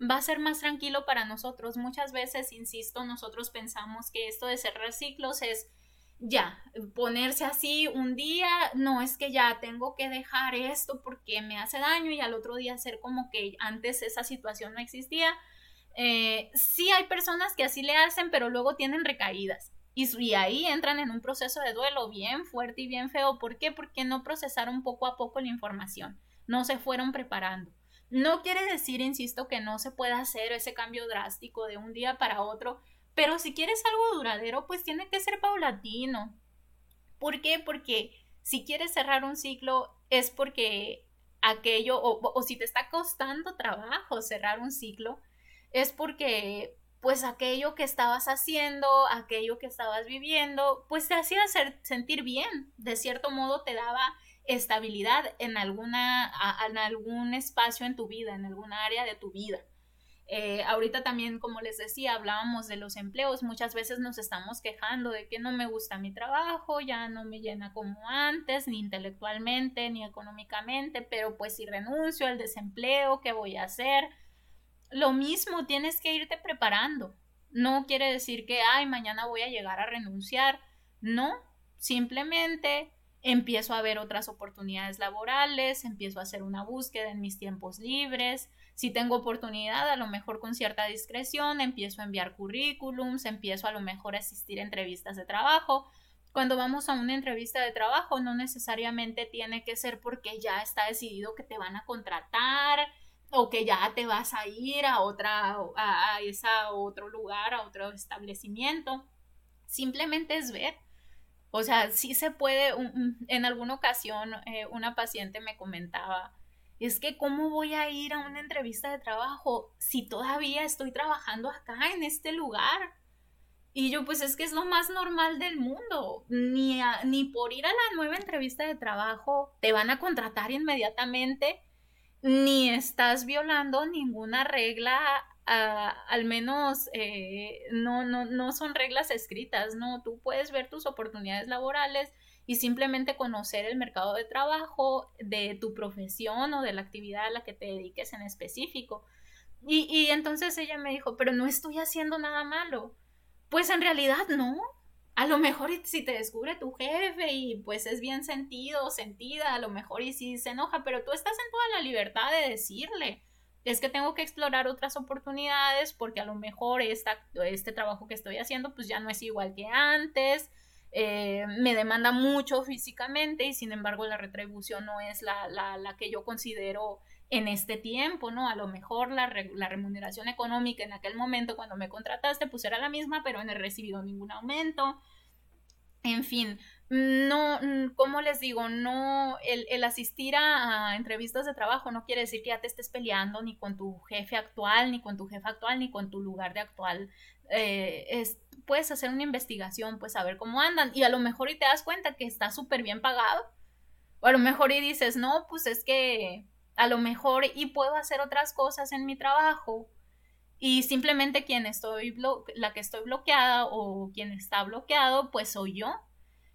va a ser más tranquilo para nosotros. Muchas veces, insisto, nosotros pensamos que esto de cerrar ciclos es ya, ponerse así un día, no es que ya tengo que dejar esto porque me hace daño y al otro día hacer como que antes esa situación no existía. Eh, sí hay personas que así le hacen, pero luego tienen recaídas. Y, y, ahí entran en un proceso de duelo bien fuerte y bien feo. ¿Por qué? Porque no procesaron poco a poco la información, no se fueron preparando. No quiere decir, insisto, que no se pueda hacer ese cambio drástico de un día para otro, pero si quieres algo duradero, pues tiene que ser paulatino. ¿Por qué? Porque si quieres cerrar un ciclo es porque aquello, o, si te está costando trabajo cerrar un ciclo, es porque pues aquello que estabas haciendo, aquello que estabas viviendo, pues te hacía sentir bien, de cierto modo te daba estabilidad en alguna en algún espacio en tu vida, en alguna área de tu vida. Eh, ahorita también, como les decía, hablábamos de los empleos. Muchas veces nos estamos quejando de que no me gusta mi trabajo, ya no me llena como antes, ni intelectualmente, ni económicamente, pero pues si renuncio al desempleo, ¿qué voy a hacer? Lo mismo, tienes que irte preparando. No quiere decir que, ay, mañana voy a llegar a renunciar. No, simplemente empiezo a ver otras oportunidades laborales, empiezo a hacer una búsqueda en mis tiempos libres, si tengo oportunidad, a lo mejor con cierta discreción, empiezo a enviar currículums, empiezo a lo mejor a asistir a entrevistas de trabajo. Cuando vamos a una entrevista de trabajo, no necesariamente tiene que ser porque ya está decidido que te van a contratar o que ya te vas a ir a otra a, esa otro lugar, a otro establecimiento. Simplemente es ver. O sea, sí se puede. en alguna ocasión, eh, una paciente me comentaba es que cómo voy a ir a una entrevista de trabajo si todavía estoy trabajando acá en este lugar. Y yo pues es que es lo más normal del mundo. Ni, ni por ir a la nueva entrevista de trabajo te van a contratar inmediatamente, ni estás violando ninguna regla, al menos eh, no, no, no son reglas escritas, ¿no? Tú puedes ver tus oportunidades laborales y simplemente conocer el mercado de trabajo de tu profesión o de la actividad a la que te dediques en específico. Y, y entonces ella me dijo, pero no estoy haciendo nada malo. Pues en realidad no. A lo mejor si te descubre tu jefe y pues es bien sentido sentida, a lo mejor y si se enoja, pero tú estás en toda la libertad de decirle, es que tengo que explorar otras oportunidades porque a lo mejor esta, este trabajo que estoy haciendo pues ya no es igual que antes, eh, me demanda mucho físicamente y sin embargo la retribución no es la, la, que yo considero en este tiempo, ¿no? A lo mejor la, remuneración económica en aquel momento cuando me contrataste pues era la misma, pero no he recibido ningún aumento. En fin, no, como les digo, no, el, asistir a, entrevistas de trabajo no quiere decir que ya te estés peleando ni con tu jefe actual, ni con tu jefe actual, ni con tu lugar de actual. Eh, es, puedes hacer una investigación, pues saber cómo andan y a lo mejor y te das cuenta que está súper bien pagado. O a lo mejor y dices, no, pues es que a lo mejor y puedo hacer otras cosas en mi trabajo y simplemente quien estoy la que estoy bloqueada o quien está bloqueado pues soy yo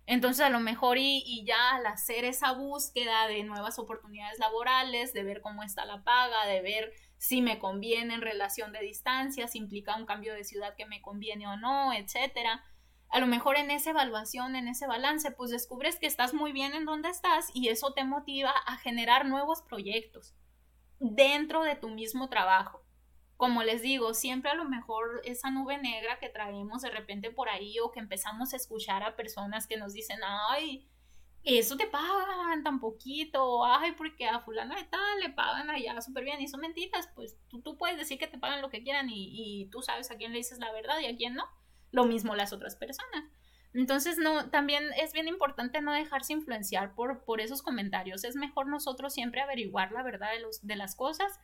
entonces a lo mejor y, ya al hacer esa búsqueda de nuevas oportunidades laborales, de ver cómo está la paga, de ver si me conviene en relación de distancia, si implica un cambio de ciudad que me conviene o no, etcétera. A lo mejor en esa evaluación, en ese balance, pues descubres que estás muy bien en donde estás y eso te motiva a generar nuevos proyectos dentro de tu mismo trabajo como les digo, siempre a lo mejor esa nube negra que traemos de repente por ahí o que empezamos a escuchar a personas que nos dicen, ay, eso te pagan tan poquito, ay, porque a fulano de tal le pagan allá súper bien y son mentiras, pues tú, tú, puedes decir que te pagan lo que quieran y, y tú sabes a quién le dices la verdad y a quién no. Lo mismo las otras personas. Entonces, no, también es bien importante no dejarse influenciar por, por esos comentarios. Es mejor nosotros siempre averiguar la verdad de, los, de las cosas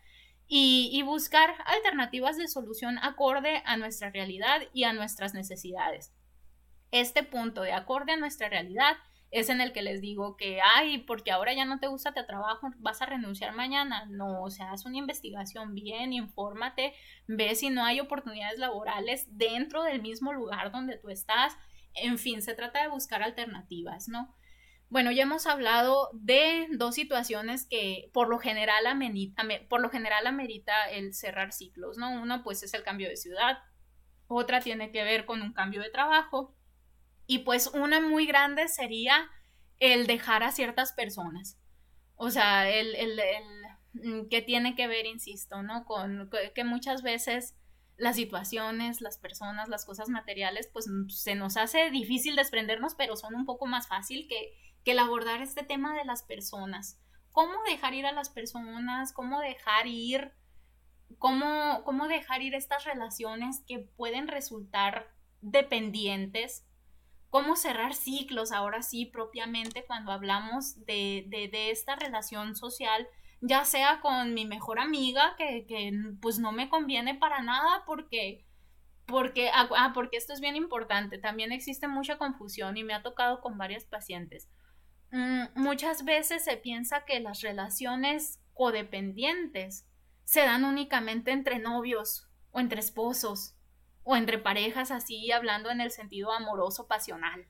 y, buscar alternativas de solución acorde a nuestra realidad y a nuestras necesidades. Este punto de acorde a nuestra realidad es en el que les digo que, ay, porque ahora ya no te gusta tu trabajo, vas a renunciar mañana. No, o sea, haz una investigación bien, infórmate, ve si no hay oportunidades laborales dentro del mismo lugar donde tú estás. En fin, se trata de buscar alternativas, ¿no? Bueno, ya hemos hablado de dos situaciones que por lo general amerita, por lo general amerita el cerrar ciclos, ¿no? Uno pues es el cambio de ciudad, otra tiene que ver con un cambio de trabajo y pues una muy grande sería el dejar a ciertas personas. O sea, el, el, el mm, que tiene que ver, insisto, ¿no? Con que muchas veces las situaciones, las personas, las cosas materiales, pues se nos hace difícil desprendernos, pero son un poco más fácil que que el abordar este tema de las personas. ¿Cómo dejar ir a las personas? ¿Cómo dejar ir? ¿Cómo, cómo dejar ir estas relaciones que pueden resultar dependientes? ¿Cómo cerrar ciclos ahora sí propiamente cuando hablamos de, de, esta relación social? ya sea con mi mejor amiga, que, que, pues no me conviene para nada porque, porque, ah, ah, porque esto es bien importante, también existe mucha confusión y me ha tocado con varias pacientes. Mm, muchas veces se piensa que las relaciones codependientes se dan únicamente entre novios o entre esposos o entre parejas así hablando en el sentido amoroso pasional.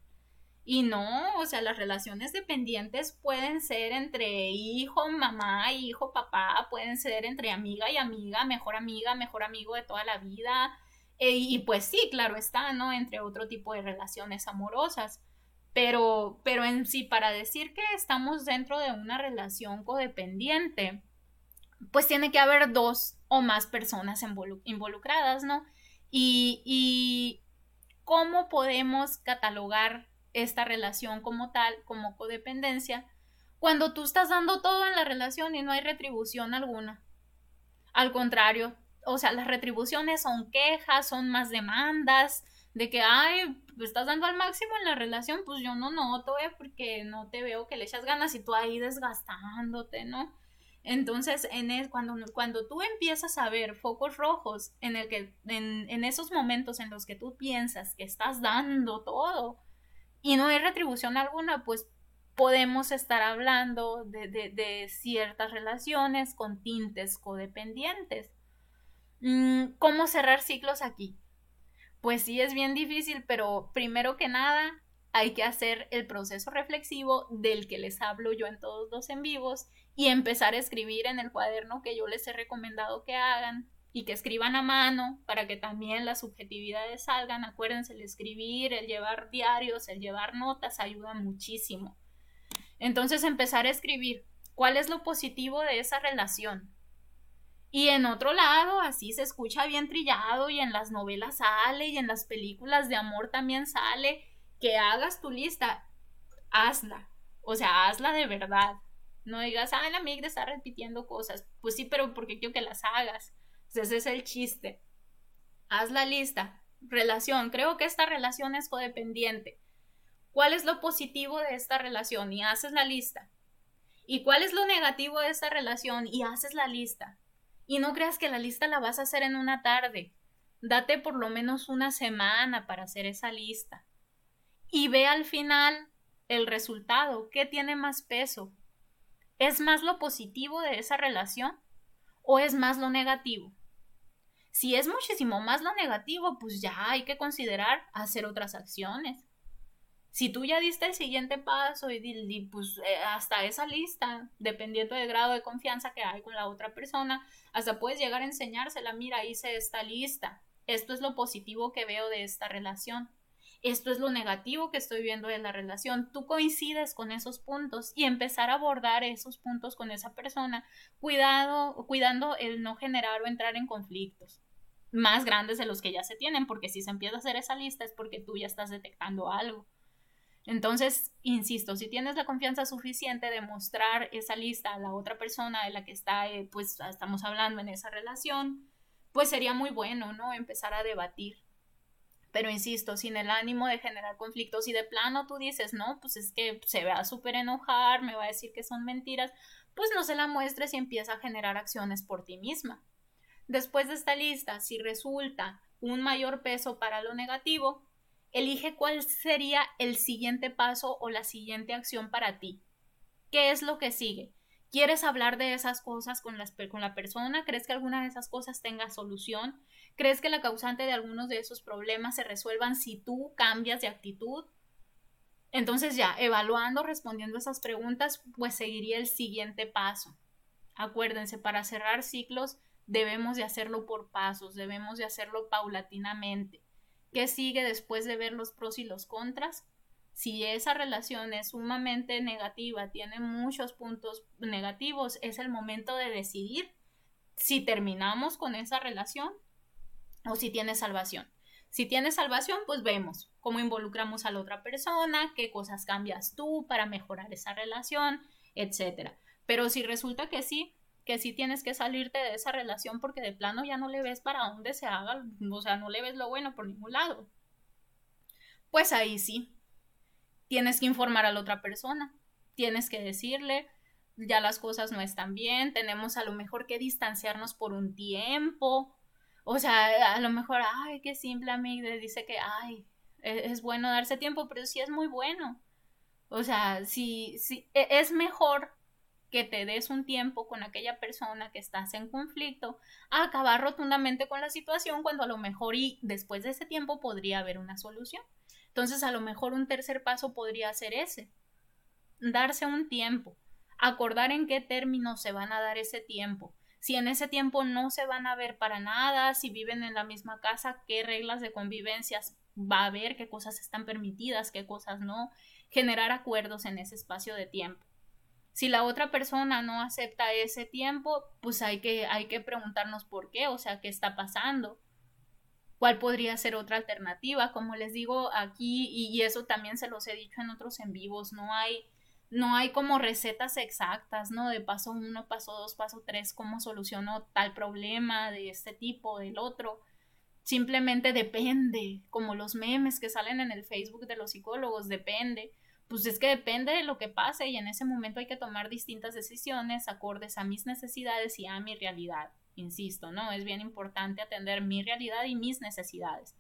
Y no, o sea, las relaciones dependientes pueden ser entre hijo, mamá, hijo, papá, pueden ser entre amiga y amiga, mejor amiga, mejor amigo de toda la vida. E, y pues sí, claro está, ¿no? Entre otro tipo de relaciones amorosas. Pero, pero en sí, para decir que estamos dentro de una relación codependiente, pues tiene que haber dos o más personas involucradas, ¿no? Y, y cómo podemos catalogar esta relación como tal, como codependencia, cuando tú estás dando todo en la relación y no hay retribución alguna. Al contrario, o sea, las retribuciones son quejas, son más demandas, de que, ay, estás dando al máximo en la relación, pues yo no noto, ¿eh? Porque no te veo que le echas ganas y tú ahí desgastándote, ¿no? Entonces, en el, cuando, cuando tú empiezas a ver focos rojos en, el que, en, en esos momentos en los que tú piensas que estás dando todo y no hay retribución alguna, pues podemos estar hablando de, de, de ciertas relaciones con tintes codependientes. Mm, ¿Cómo cerrar ciclos aquí? pues sí es bien difícil, pero primero que nada hay que hacer el proceso reflexivo del que les hablo yo en todos los en vivos y empezar a escribir en el cuaderno que yo les he recomendado que hagan y que escriban a mano para que también las subjetividades salgan. Acuérdense, el escribir, el llevar diarios, el llevar notas ayuda muchísimo. Entonces empezar a escribir cuál es lo positivo de esa relación, Y en otro lado, así se escucha bien trillado y en las novelas sale y en las películas de amor también sale, que hagas tu lista, hazla. O sea, hazla de verdad. No digas, ah, la migra está repitiendo cosas. Pues sí, pero porque quiero que las hagas. ese es el chiste. Haz la lista. Relación. Creo que esta relación es codependiente. ¿Cuál es lo positivo de esta relación? Y haces la lista. ¿Y cuál es lo negativo de esta relación? Y haces la lista. Y no creas que la lista la vas a hacer en una tarde. Date por lo menos una semana para hacer esa lista. Y ve al final el resultado. ¿Qué tiene más peso? ¿Es más lo positivo de esa relación o es más lo negativo? Si es muchísimo más lo negativo, pues ya hay que considerar hacer otras acciones. Si tú ya diste el siguiente paso y, pues eh, hasta esa lista, dependiendo del grado de confianza que hay con la otra persona, hasta puedes llegar a enseñársela, mira, hice esta lista, esto es lo positivo que veo de esta relación esto es lo negativo que estoy viendo de la relación, tú coincides con esos puntos y empezar a abordar esos puntos con esa persona, cuidado, cuidando el no generar o entrar en conflictos más grandes de los que ya se tienen, porque si se empieza a hacer esa lista es porque tú ya estás detectando algo. Entonces, insisto, si tienes la confianza suficiente de mostrar esa lista a la otra persona de la que está, eh, pues estamos hablando en esa relación, pues sería muy bueno, ¿no? Empezar a debatir pero insisto, sin el ánimo de generar conflictos y de plano tú dices, no, pues es que se va a súper enojar, me va a decir que son mentiras, pues no se la muestres y empieza a generar acciones por ti misma. Después de esta lista, si resulta un mayor peso para lo negativo, elige cuál sería el siguiente paso o la siguiente acción para ti. ¿Qué es lo que sigue? ¿Quieres hablar de esas cosas con, con la persona? ¿Crees que alguna de esas cosas tenga solución? ¿Crees que la causante de algunos de esos problemas se resuelvan si tú cambias de actitud? Entonces ya, evaluando, respondiendo esas preguntas, pues seguiría el siguiente paso. Acuérdense, para cerrar ciclos debemos de hacerlo por pasos, debemos de hacerlo paulatinamente. ¿Qué sigue después de ver los pros y los contras? Si esa relación es sumamente negativa, tiene muchos puntos negativos, es el momento de decidir si terminamos con esa relación o si tiene salvación. Si tiene salvación, pues vemos cómo involucramos a la otra persona, qué cosas cambias tú para mejorar esa relación, etc. Pero si resulta que sí, que sí tienes que salirte de esa relación porque de plano ya no le ves para dónde se haga, o sea, no le ves lo bueno por ningún lado. Pues ahí sí, tienes que informar a la otra persona, tienes que decirle, ya las cosas no están bien, tenemos a lo mejor que distanciarnos por un tiempo, o sea, a lo mejor, ay, qué simple amiga, dice que, ay, e-, es, bueno darse tiempo, pero sí es muy bueno. O sea, si, si e-, es mejor que te des un tiempo con aquella persona que estás en conflicto a acabar rotundamente con la situación cuando a lo mejor y después de ese tiempo podría haber una solución. Entonces, a lo mejor un tercer paso podría ser ese, darse un tiempo, acordar en qué términos se van a dar ese tiempo, si en ese tiempo no se van a ver para nada, si viven en la misma casa, qué reglas de convivencia va a haber, qué cosas están permitidas, qué cosas no, generar acuerdos en ese espacio de tiempo. Si la otra persona no acepta ese tiempo, pues hay que, hay que preguntarnos por qué, o sea, qué está pasando. ¿Cuál podría ser otra alternativa? Como les digo aquí, y eso también se los he dicho en otros en vivos, no hay, no hay como recetas exactas, ¿no? De paso uno, paso dos, paso tres, cómo soluciono tal problema de este tipo, del otro. Simplemente depende, como los memes que salen en el Facebook de los psicólogos, depende. Pues es que depende de lo que pase y en ese momento hay que tomar distintas decisiones acordes a mis necesidades y a mi realidad. Insisto, ¿no? Es bien importante atender mi realidad y mis necesidades.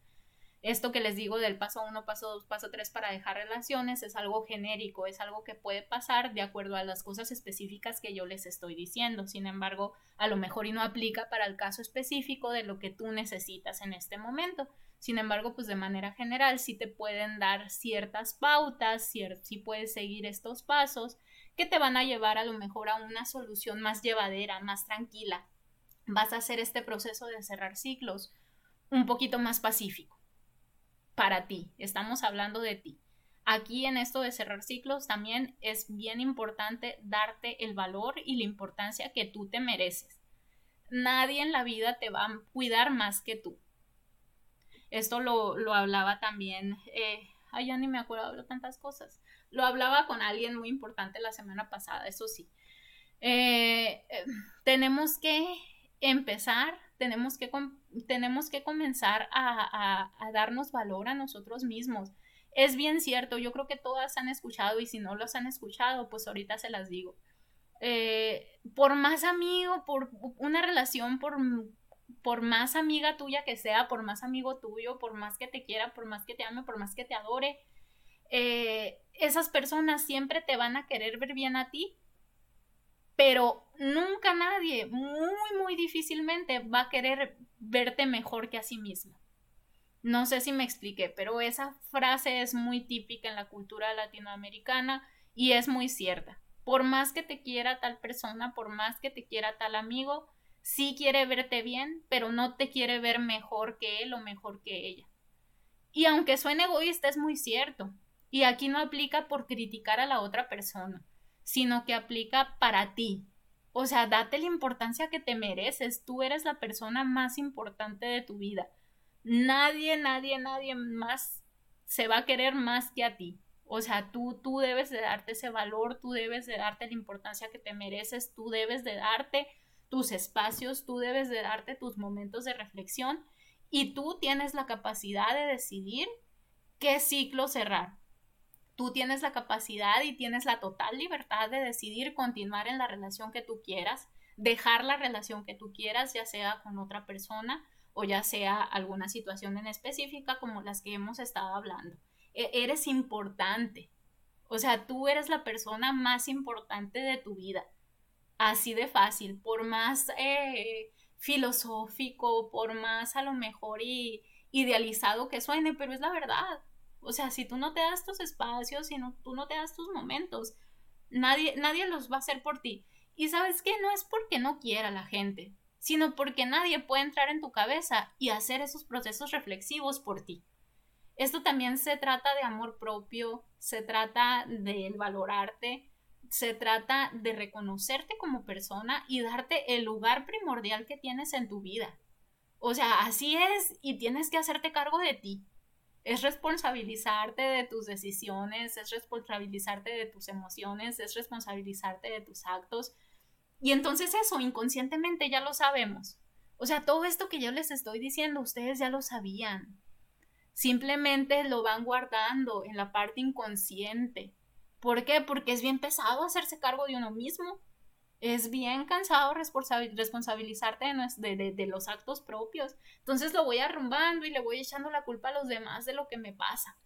Esto que les digo del paso 1, paso 2, paso 3 para dejar relaciones es algo genérico, es algo que puede pasar de acuerdo a las cosas específicas que yo les estoy diciendo. Sin embargo, a lo mejor y no aplica para el caso específico de lo que tú necesitas en este momento. Sin embargo, pues de manera general sí te pueden dar ciertas pautas, sí puedes seguir estos pasos que te van a llevar a lo mejor a una solución más llevadera, más tranquila. Vas a hacer este proceso de cerrar ciclos un poquito más pacífico para ti, estamos hablando de ti. Aquí en esto de cerrar ciclos también es bien importante darte el valor y la importancia que tú te mereces. Nadie en la vida te va a cuidar más que tú. Esto lo, hablaba también, eh, ay, ya ni me acuerdo, hablo tantas cosas. Lo hablaba con alguien muy importante la semana pasada, eso sí. Eh, eh, tenemos que empezar, tenemos que, tenemos que comenzar a, darnos valor a nosotros mismos. Es bien cierto, yo creo que todas han escuchado y si no los han escuchado, pues ahorita se las digo. Eh, por más amigo, por una relación, por, por más amiga tuya que sea, por más amigo tuyo, por más que te quiera, por más que te ame, por más que te adore, esas personas siempre te van a querer ver bien a ti pero nunca nadie, muy, muy difícilmente va a querer verte mejor que a sí mismo. No sé si me expliqué, pero esa frase es muy típica en la cultura latinoamericana y es muy cierta. Por más que te quiera tal persona, por más que te quiera tal amigo, sí quiere verte bien, pero no te quiere ver mejor que él o mejor que ella. Y aunque suene egoísta, es muy cierto. Y aquí no aplica por criticar a la otra persona sino que aplica para ti. O sea, date la importancia que te mereces. Tú eres la persona más importante de tu vida. Nadie, nadie, nadie más se va a querer más que a ti. O sea, tú, tú debes de darte ese valor, tú debes de darte la importancia que te mereces, tú debes de darte tus espacios, tú debes de darte tus momentos de reflexión y tú tienes la capacidad de decidir qué ciclo cerrar tú tienes la capacidad y tienes la total libertad de decidir continuar en la relación que tú quieras, dejar la relación que tú quieras, ya sea con otra persona o ya sea alguna situación en específica como las que hemos estado hablando. E eres importante. O sea, tú eres la persona más importante de tu vida. Así de fácil, por más eh, filosófico, por más a lo mejor y idealizado que suene, pero es la verdad. O sea, si tú no te das tus espacios, si no, tú no te das tus momentos, nadie, nadie los va a hacer por ti. Y sabes que no es porque no quiera la gente, sino porque nadie puede entrar en tu cabeza y hacer esos procesos reflexivos por ti. Esto también se trata de amor propio, se trata de valorarte, se trata de reconocerte como persona y darte el lugar primordial que tienes en tu vida. O sea, así es y tienes que hacerte cargo de ti es responsabilizarte de tus decisiones, es responsabilizarte de tus emociones, es responsabilizarte de tus actos. Y entonces eso inconscientemente ya lo sabemos. O sea, todo esto que yo les estoy diciendo, ustedes ya lo sabían. Simplemente lo van guardando en la parte inconsciente. ¿Por qué? Porque es bien pesado hacerse cargo de uno mismo es bien cansado responsabilizarte de, los actos propios. Entonces lo voy arrumbando y le voy echando la culpa a los demás de lo que me pasa.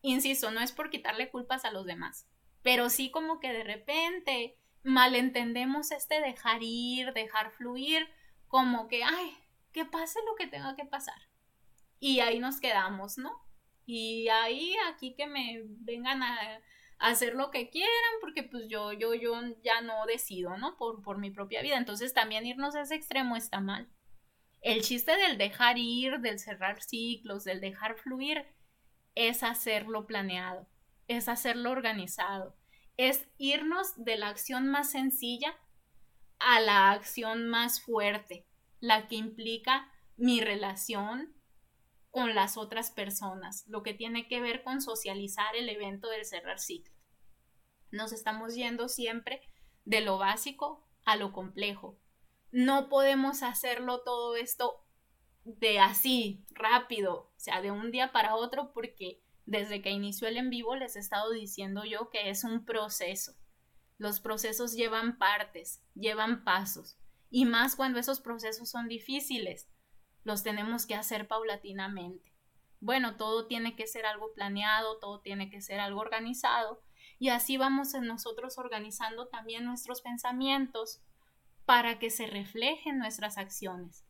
Insisto, no es por quitarle culpas a los demás, pero sí como que de repente malentendemos este dejar ir, dejar fluir, como que, ay, que pase lo que tenga que pasar. Y ahí nos quedamos, ¿no? Y ahí, aquí que me vengan a hacer lo que quieran, porque pues yo, yo, yo ya no decido, ¿no? Por, por mi propia vida. Entonces también irnos a ese extremo está mal. El chiste del dejar ir, del cerrar ciclos, del dejar fluir, es hacerlo planeado, es hacerlo organizado, es irnos de la acción más sencilla a la acción más fuerte, la que implica mi relación con las otras personas, lo que tiene que ver con socializar el evento del cerrar ciclo. Nos estamos yendo siempre de lo básico a lo complejo. No podemos hacerlo todo esto de así, rápido, o sea, de un día para otro, porque desde que inició el en vivo les he estado diciendo yo que es un proceso. Los procesos llevan partes, llevan pasos, y más cuando esos procesos son difíciles los tenemos que hacer paulatinamente. Bueno, todo tiene que ser algo planeado, todo tiene que ser algo organizado y así vamos nosotros organizando también nuestros pensamientos para que se reflejen nuestras acciones.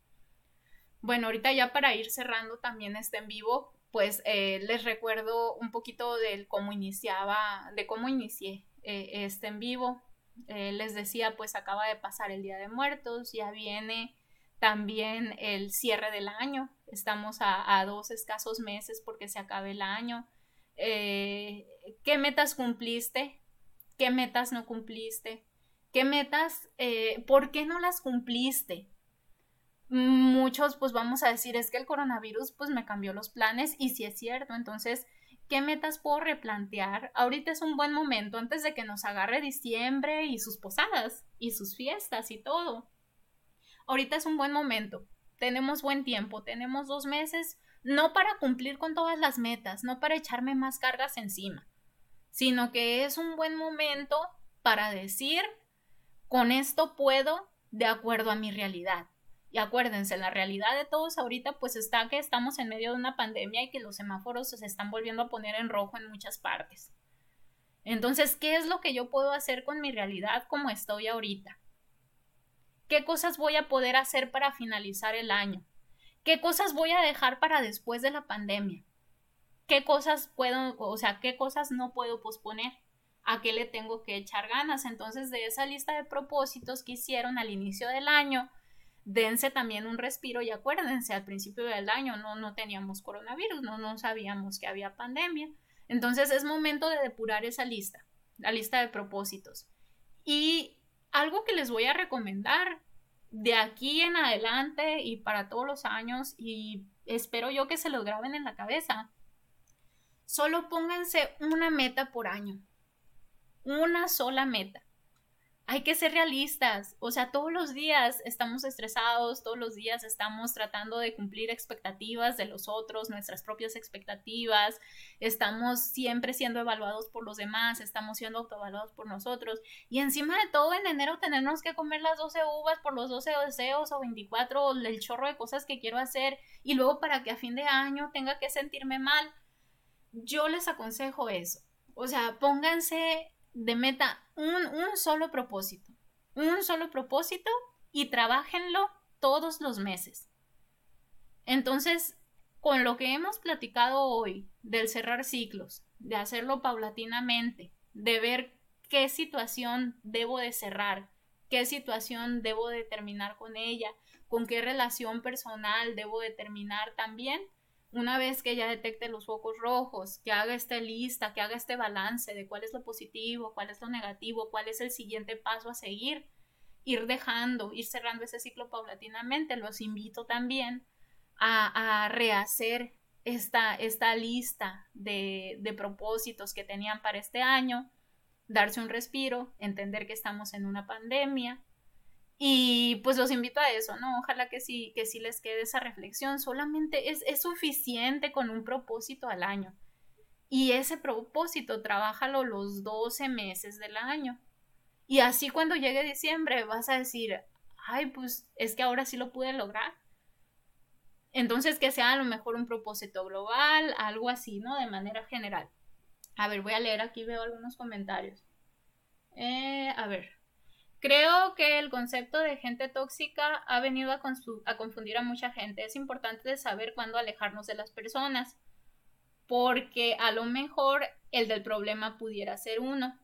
Bueno, ahorita ya para ir cerrando también este en vivo, pues eh, les recuerdo un poquito de cómo iniciaba, de cómo inicié eh, este en vivo. Eh, les decía, pues acaba de pasar el Día de Muertos, ya viene también el cierre del año. Estamos a, dos escasos meses porque se acabe el año. Eh, ¿Qué metas cumpliste? ¿Qué metas no cumpliste? ¿Qué metas, eh, por qué no las cumpliste? Muchos pues vamos a decir es que el coronavirus pues me cambió los planes y si es cierto, entonces, ¿qué metas puedo replantear? Ahorita es un buen momento antes de que nos agarre diciembre y sus posadas y sus fiestas y todo. Ahorita es un buen momento, tenemos buen tiempo, tenemos dos meses, no para cumplir con todas las metas, no para echarme más cargas encima, sino que es un buen momento para decir, con esto puedo de acuerdo a mi realidad. Y acuérdense, la realidad de todos ahorita pues está que estamos en medio de una pandemia y que los semáforos se están volviendo a poner en rojo en muchas partes. Entonces, ¿qué es lo que yo puedo hacer con mi realidad como estoy ahorita? ¿Qué cosas voy a poder hacer para finalizar el año? ¿Qué cosas voy a dejar para después de la pandemia? ¿Qué cosas puedo, o sea, qué cosas no puedo posponer? a qué le tengo que echar ganas. Entonces, de esa lista de propósitos que hicieron al inicio del año, dense también un respiro y acuérdense, al principio del año no, no teníamos coronavirus, no, no sabíamos que había pandemia. Entonces, es momento de depurar esa lista, la lista de propósitos. Y algo que les voy a recomendar de aquí en adelante y para todos los años, y espero yo que se lo graben en la cabeza, solo pónganse una meta por año una sola meta. Hay que ser realistas, o sea, todos los días estamos estresados, todos los días estamos tratando de cumplir expectativas de los otros, nuestras propias expectativas, estamos siempre siendo evaluados por los demás, estamos siendo autoevaluados por nosotros y encima de todo en enero tenemos que comer las 12 uvas por los 12 deseos o 24 el chorro de cosas que quiero hacer y luego para que a fin de año tenga que sentirme mal. Yo les aconsejo eso. O sea, pónganse de meta un, un solo propósito, un solo propósito y trabajenlo todos los meses. Entonces, con lo que hemos platicado hoy del cerrar ciclos, de hacerlo paulatinamente, de ver qué situación debo de cerrar, qué situación debo de terminar con ella, con qué relación personal debo de terminar también, una vez que ya detecte los focos rojos, que haga esta lista, que haga este balance de cuál es lo positivo, cuál es lo negativo, cuál es el siguiente paso a seguir, ir dejando, ir cerrando ese ciclo paulatinamente. Los invito también a, rehacer esta, esta lista de, de propósitos que tenían para este año, darse un respiro, entender que estamos en una pandemia, y pues los invito a eso, ¿no? Ojalá que sí, que sí les quede esa reflexión. Solamente es, es suficiente con un propósito al año. Y ese propósito, trabájalo los 12 meses del año. Y así cuando llegue diciembre vas a decir, ay, pues es que ahora sí lo pude lograr. Entonces que sea a lo mejor un propósito global, algo así, ¿no? De manera general. A ver, voy a leer aquí, veo algunos comentarios. Eh, a ver. Creo que el concepto de gente tóxica ha venido a, confundir a mucha gente. Es importante saber cuándo alejarnos de las personas, porque a lo mejor el del problema pudiera ser uno.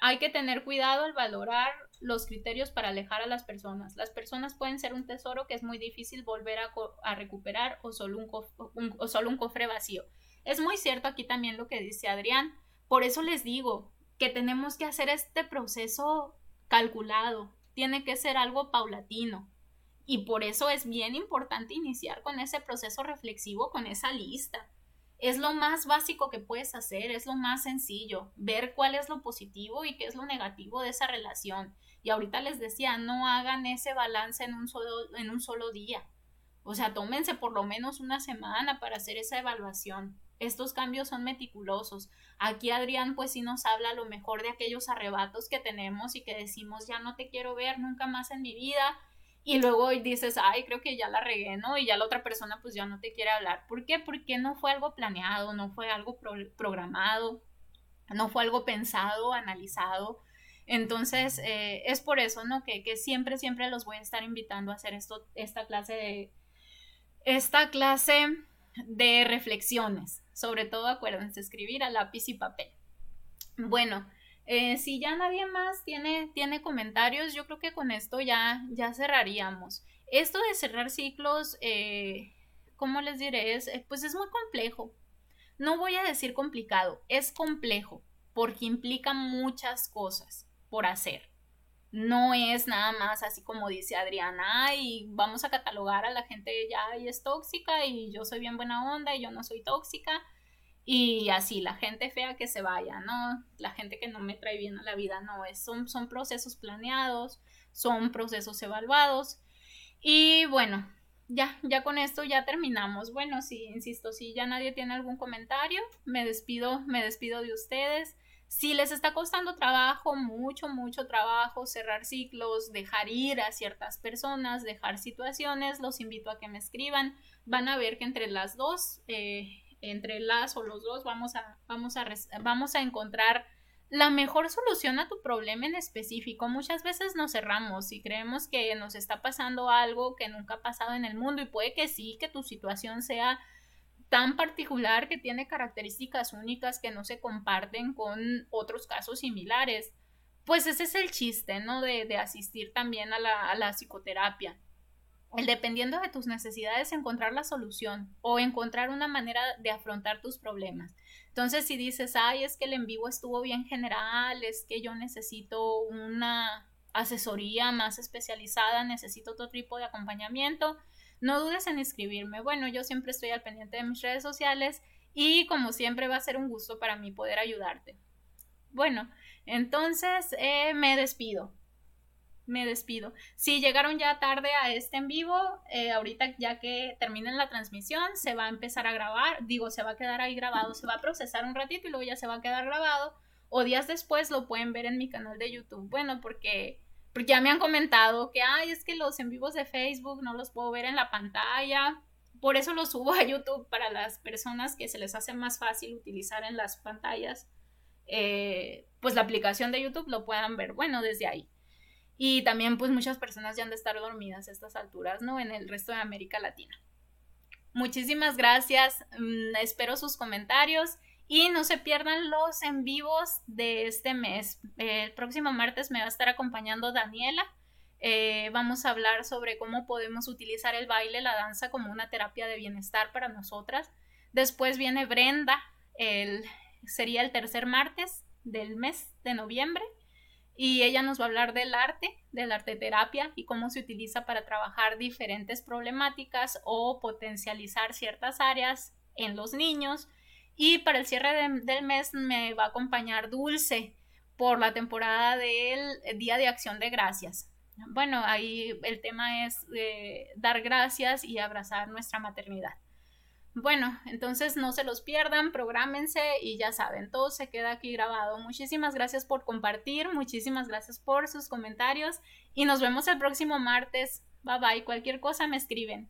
Hay que tener cuidado al valorar los criterios para alejar a las personas. Las personas pueden ser un tesoro que es muy difícil volver a, recuperar o solo o solo un cofre vacío. Es muy cierto aquí también lo que dice Adrián. Por eso les digo, que tenemos que hacer este proceso calculado, tiene que ser algo paulatino. Y por eso es bien importante iniciar con ese proceso reflexivo, con esa lista. Es lo más básico que puedes hacer, es lo más sencillo, ver cuál es lo positivo y qué es lo negativo de esa relación. Y ahorita les decía, no hagan ese balance en un solo, en un solo día. O sea, tómense por lo menos una semana para hacer esa evaluación. Estos cambios son meticulosos. Aquí Adrián pues sí nos habla lo mejor de aquellos arrebatos que tenemos y que decimos ya no te quiero ver nunca más en mi vida y luego dices, ay, creo que ya la regué, ¿no? Y ya la otra persona pues ya no te quiere hablar. ¿Por qué? Porque no fue algo planeado, no fue algo programado, no fue algo pensado, analizado. Entonces, eh, es por eso, ¿no? Que, que, siempre, siempre los voy a estar invitando a hacer esto, esta clase de, esta clase de reflexiones. Sobre todo acuérdense escribir a lápiz y papel. Bueno, eh, si ya nadie más tiene, tiene comentarios, yo creo que con esto ya, ya cerraríamos. Esto de cerrar ciclos, eh, ¿cómo les diré? Es, eh, pues es muy complejo. No voy a decir complicado, es complejo porque implica muchas cosas. por hacer. No es nada más así como dice Adriana, y vamos a catalogar a la gente ya y es tóxica y yo soy bien buena onda y yo no soy tóxica. Y así, la gente fea que se vaya, ¿no? La gente que no me trae bien a la vida, no, es, son, son procesos planeados, son procesos evaluados. Y bueno, ya, ya con esto ya terminamos. Bueno, sí, insisto, si ya nadie tiene algún comentario, me despido, me despido de ustedes. Si les está costando trabajo, mucho, mucho trabajo, cerrar ciclos, dejar ir a ciertas personas, dejar situaciones, los invito a que me escriban. Van a ver que entre las dos, eh, entre las o los dos, vamos a, vamos a, vamos a encontrar la mejor solución a tu problema en específico. Muchas veces nos cerramos y creemos que nos está pasando algo que nunca ha pasado en el mundo y puede que sí, que tu situación sea tan particular que tiene características únicas que no se comparten con otros casos similares. Pues ese es el chiste, ¿no? De, asistir también a la, a la psicoterapia el dependiendo de tus necesidades encontrar la solución o encontrar una manera de afrontar tus problemas. Entonces, si dices, ay, es que el en vivo estuvo bien general, es que yo necesito una asesoría más especializada, necesito otro tipo de acompañamiento, no dudes en escribirme. Bueno, yo siempre estoy al pendiente de mis redes sociales y como siempre va a ser un gusto para mí poder ayudarte. Bueno, entonces eh, me despido me despido. Si llegaron ya tarde a este en vivo, eh, ahorita ya que terminen la transmisión, se va a empezar a grabar, digo, se va a quedar ahí grabado, se va a procesar un ratito y luego ya se va a quedar grabado, o días después lo pueden ver en mi canal de YouTube. Bueno, porque, porque ya me han comentado que, ay, es que los en vivos de Facebook no los puedo ver en la pantalla. Por eso los subo a YouTube para las personas que se les hace más fácil utilizar en las pantallas. Eh, pues la aplicación de YouTube lo puedan ver, bueno, desde ahí. Y también pues muchas personas ya han de estar dormidas a estas alturas, ¿no? En el resto de América Latina. Muchísimas gracias, mm, espero sus comentarios y no se pierdan los en vivos de este mes. El próximo martes me va a estar acompañando Daniela. Eh, vamos a hablar sobre cómo podemos utilizar el baile, la danza como una terapia de bienestar para nosotras. Después viene Brenda, el, sería el tercer martes del mes de noviembre y ella nos va a hablar del arte, de la arte terapia y cómo se utiliza para trabajar diferentes problemáticas o potencializar ciertas áreas en los niños. Y para el cierre del mes me va a acompañar Dulce por la temporada del Día de Acción de Gracias. Bueno, ahí el tema es eh, dar gracias y abrazar nuestra maternidad. Bueno, entonces no se los pierdan, prográmense y ya saben, todo se queda aquí grabado. Muchísimas gracias por compartir, muchísimas gracias por sus comentarios y nos vemos el próximo martes. Bye bye, cualquier cosa me escriben.